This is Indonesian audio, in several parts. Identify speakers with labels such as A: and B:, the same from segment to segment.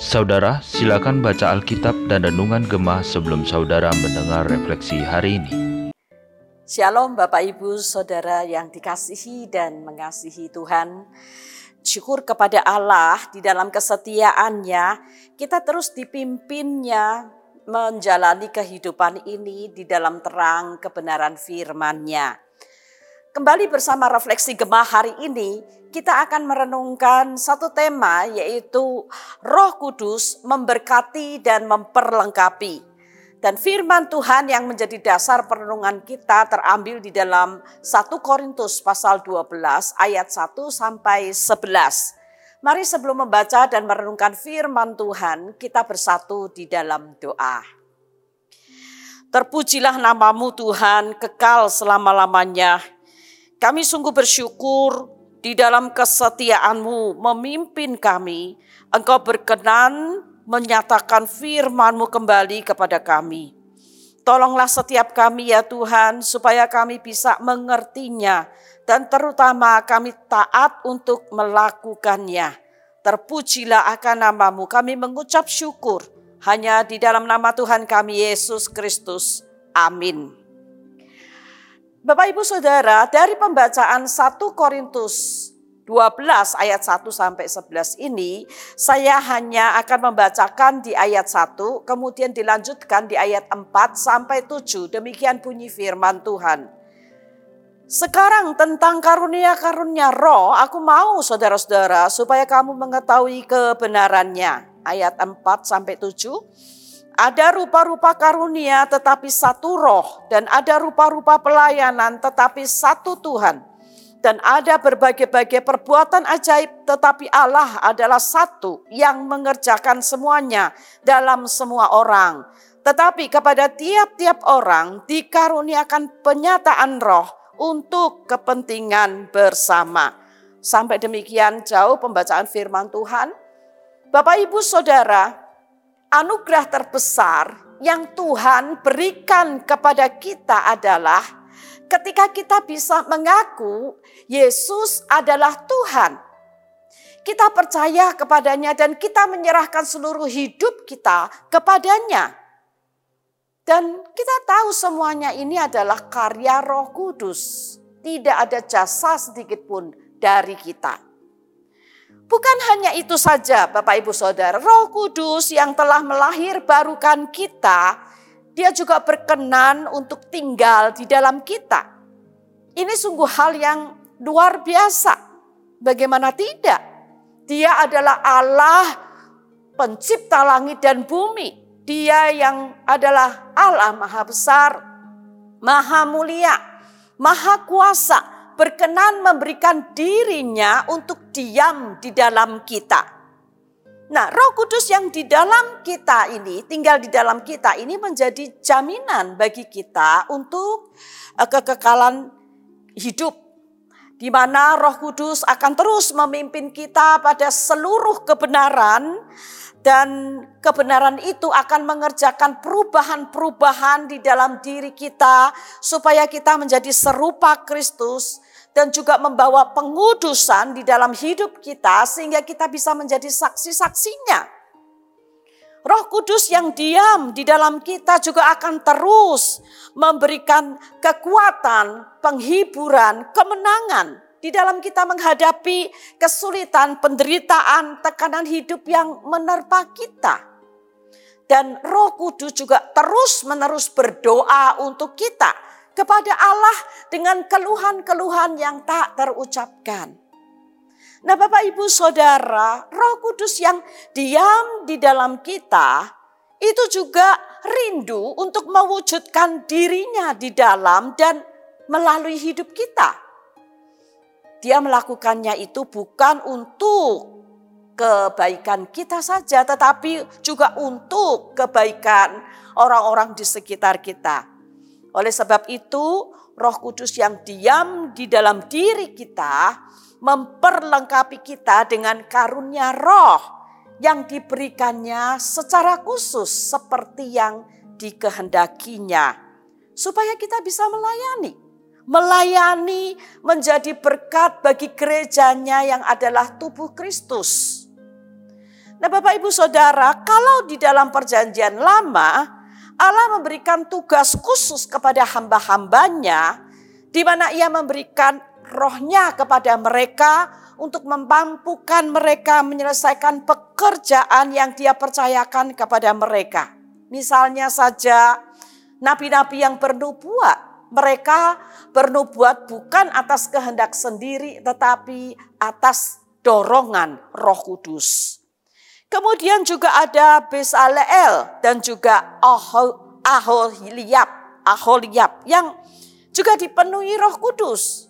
A: Saudara, silakan baca Alkitab dan Renungan Gemah sebelum saudara mendengar refleksi hari ini.
B: Shalom Bapak Ibu Saudara yang dikasihi dan mengasihi Tuhan. Syukur kepada Allah di dalam kesetiaannya, kita terus dipimpinnya menjalani kehidupan ini di dalam terang kebenaran firman-Nya. Kembali bersama refleksi gemah hari ini, kita akan merenungkan satu tema yaitu Roh Kudus memberkati dan memperlengkapi. Dan firman Tuhan yang menjadi dasar perenungan kita terambil di dalam 1 Korintus pasal 12 ayat 1 sampai 11. Mari sebelum membaca dan merenungkan firman Tuhan, kita bersatu di dalam doa. Terpujilah namamu Tuhan kekal selama-lamanya. Kami sungguh bersyukur di dalam kesetiaanmu memimpin kami. Engkau berkenan menyatakan firmanmu kembali kepada kami. Tolonglah setiap kami ya Tuhan supaya kami bisa mengertinya dan terutama kami taat untuk melakukannya. Terpujilah akan namamu kami mengucap syukur hanya di dalam nama Tuhan kami Yesus Kristus. Amin. Bapak Ibu Saudara, dari pembacaan 1 Korintus 12 ayat 1 sampai 11 ini, saya hanya akan membacakan di ayat 1, kemudian dilanjutkan di ayat 4 sampai 7. Demikian bunyi firman Tuhan. Sekarang tentang karunia-karunia roh, aku mau saudara-saudara supaya kamu mengetahui kebenarannya. Ayat 4 sampai 7. Ada rupa-rupa karunia tetapi satu roh dan ada rupa-rupa pelayanan tetapi satu Tuhan. Dan ada berbagai-bagai perbuatan ajaib tetapi Allah adalah satu yang mengerjakan semuanya dalam semua orang. Tetapi kepada tiap-tiap orang dikaruniakan penyataan roh untuk kepentingan bersama. Sampai demikian jauh pembacaan firman Tuhan. Bapak Ibu Saudara, anugerah terbesar yang Tuhan berikan kepada kita adalah ketika kita bisa mengaku Yesus adalah Tuhan. Kita percaya kepadanya dan kita menyerahkan seluruh hidup kita kepadanya. Dan kita tahu semuanya ini adalah karya Roh Kudus. Tidak ada jasa sedikit pun dari kita. Bukan hanya itu saja Bapak Ibu Saudara, Roh Kudus yang telah melahir barukan kita, dia juga berkenan untuk tinggal di dalam kita. Ini sungguh hal yang luar biasa. Bagaimana tidak? Dia adalah Allah pencipta langit dan bumi. Dia yang adalah Allah maha besar, maha mulia, maha kuasa, berkenan memberikan dirinya untuk diam di dalam kita. Nah, Roh Kudus yang di dalam kita ini, tinggal di dalam kita ini menjadi jaminan bagi kita untuk eh, kekekalan hidup di mana Roh Kudus akan terus memimpin kita pada seluruh kebenaran dan kebenaran itu akan mengerjakan perubahan-perubahan di dalam diri kita supaya kita menjadi serupa Kristus dan juga membawa pengudusan di dalam hidup kita sehingga kita bisa menjadi saksi-saksinya. Roh Kudus yang diam di dalam kita juga akan terus memberikan kekuatan, penghiburan, kemenangan di dalam kita menghadapi kesulitan, penderitaan, tekanan hidup yang menerpa kita. Dan Roh Kudus juga terus-menerus berdoa untuk kita kepada Allah dengan keluhan-keluhan yang tak terucapkan. Nah, Bapak Ibu Saudara, Roh Kudus yang diam di dalam kita itu juga rindu untuk mewujudkan dirinya di dalam dan melalui hidup kita. Dia melakukannya itu bukan untuk kebaikan kita saja, tetapi juga untuk kebaikan orang-orang di sekitar kita. Oleh sebab itu, Roh Kudus yang diam di dalam diri kita memperlengkapi kita dengan karunia roh yang diberikannya secara khusus seperti yang dikehendakinya. Supaya kita bisa melayani, melayani, menjadi berkat bagi gerejanya yang adalah tubuh Kristus. Nah Bapak Ibu Saudara, kalau di dalam perjanjian lama, Allah memberikan tugas khusus kepada hamba-hambanya, di mana ia memberikan rohnya kepada mereka untuk memampukan mereka menyelesaikan pekerjaan yang dia percayakan kepada mereka. Misalnya saja nabi-nabi yang bernubuat, mereka bernubuat bukan atas kehendak sendiri tetapi atas dorongan Roh Kudus. Kemudian juga ada Besaleel dan juga Aholiab, Aholiab yang juga dipenuhi Roh Kudus,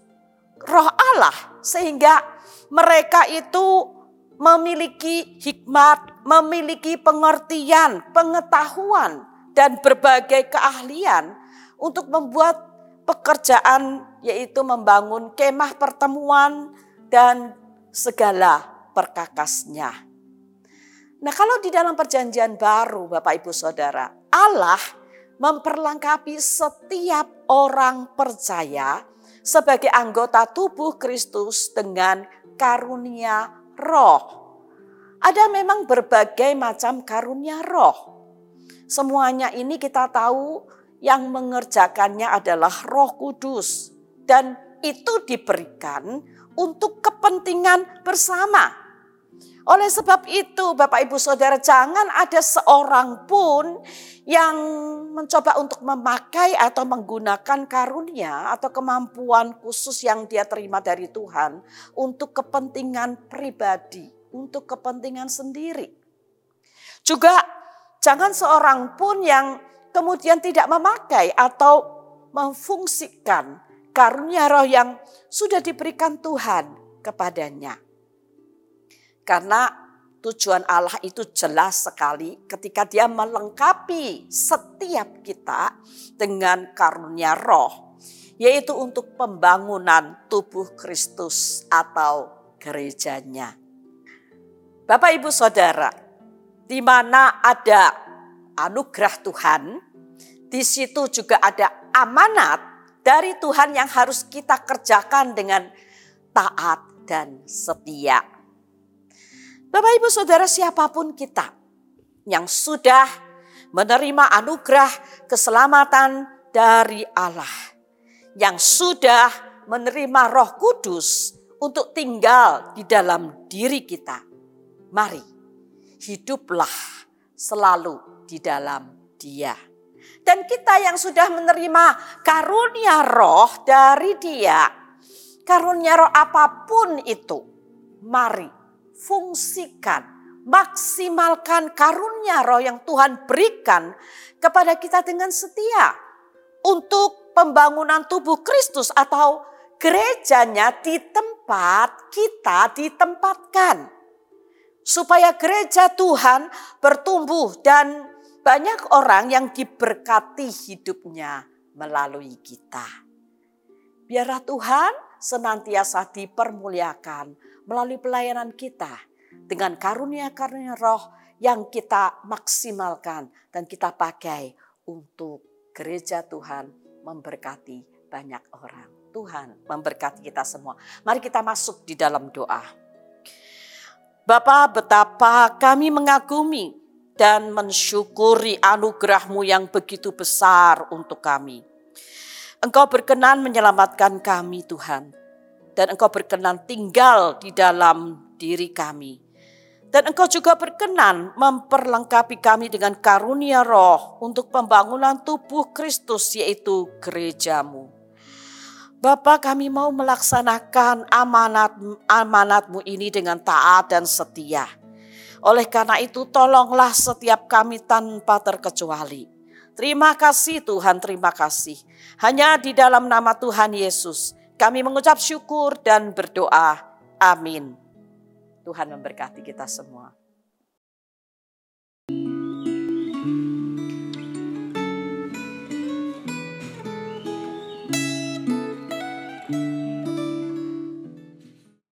B: Roh Allah sehingga mereka itu memiliki hikmat, memiliki pengertian, pengetahuan dan berbagai keahlian untuk membuat pekerjaan yaitu membangun kemah pertemuan dan segala perkakasnya. Nah kalau di dalam perjanjian baru Bapak Ibu Saudara, Allah memperlengkapi setiap orang percaya sebagai anggota tubuh Kristus dengan karunia roh. Ada memang berbagai macam karunia roh. Semuanya ini kita tahu yang mengerjakannya adalah roh kudus. Dan itu diberikan untuk kepentingan bersama oleh sebab itu Bapak Ibu Saudara jangan ada seorang pun yang mencoba untuk memakai atau menggunakan karunia atau kemampuan khusus yang dia terima dari Tuhan untuk kepentingan pribadi, untuk kepentingan sendiri. Juga jangan seorang pun yang kemudian tidak memakai atau memfungsikan karunia roh yang sudah diberikan Tuhan kepadanya. Karena tujuan Allah itu jelas sekali ketika dia melengkapi setiap kita dengan karunia roh. Yaitu untuk pembangunan tubuh Kristus atau gerejanya. Bapak ibu saudara, di mana ada anugerah Tuhan, di situ juga ada amanat dari Tuhan yang harus kita kerjakan dengan taat dan setia. Bapak Ibu Saudara siapa pun kita yang sudah menerima anugerah keselamatan dari Allah. Yang sudah menerima roh kudus untuk tinggal di dalam diri kita. Mari hiduplah selalu di dalam dia. Dan kita yang sudah menerima karunia roh dari dia, karunia roh apa pun itu, mari fungsikan, maksimalkan karunia roh yang Tuhan berikan kepada kita dengan setia untuk pembangunan tubuh Kristus atau gerejanya di tempat kita ditempatkan. Supaya gereja Tuhan bertumbuh dan banyak orang yang diberkati hidupnya melalui kita. Biarlah Tuhan senantiasa dipermuliakan melalui pelayanan kita dengan karunia-karunia roh yang kita maksimalkan dan kita pakai untuk gereja Tuhan memberkati banyak orang. Tuhan memberkati kita semua. Mari kita masuk di dalam doa. Bapa betapa kami mengagumi dan mensyukuri anugerahmu yang begitu besar untuk kami. Engkau berkenan menyelamatkan kami Tuhan dan engkau berkenan tinggal di dalam diri kami. Dan engkau juga berkenan memperlengkapi kami dengan karunia roh untuk pembangunan tubuh Kristus yaitu gerejamu. Bapa kami mau melaksanakan amanat amanatmu ini dengan taat dan setia. Oleh karena itu tolonglah setiap kami tanpa terkecuali. Terima kasih Tuhan, terima kasih. Hanya di dalam nama Tuhan Yesus kami mengucap syukur dan berdoa. Amin. Tuhan memberkati kita semua.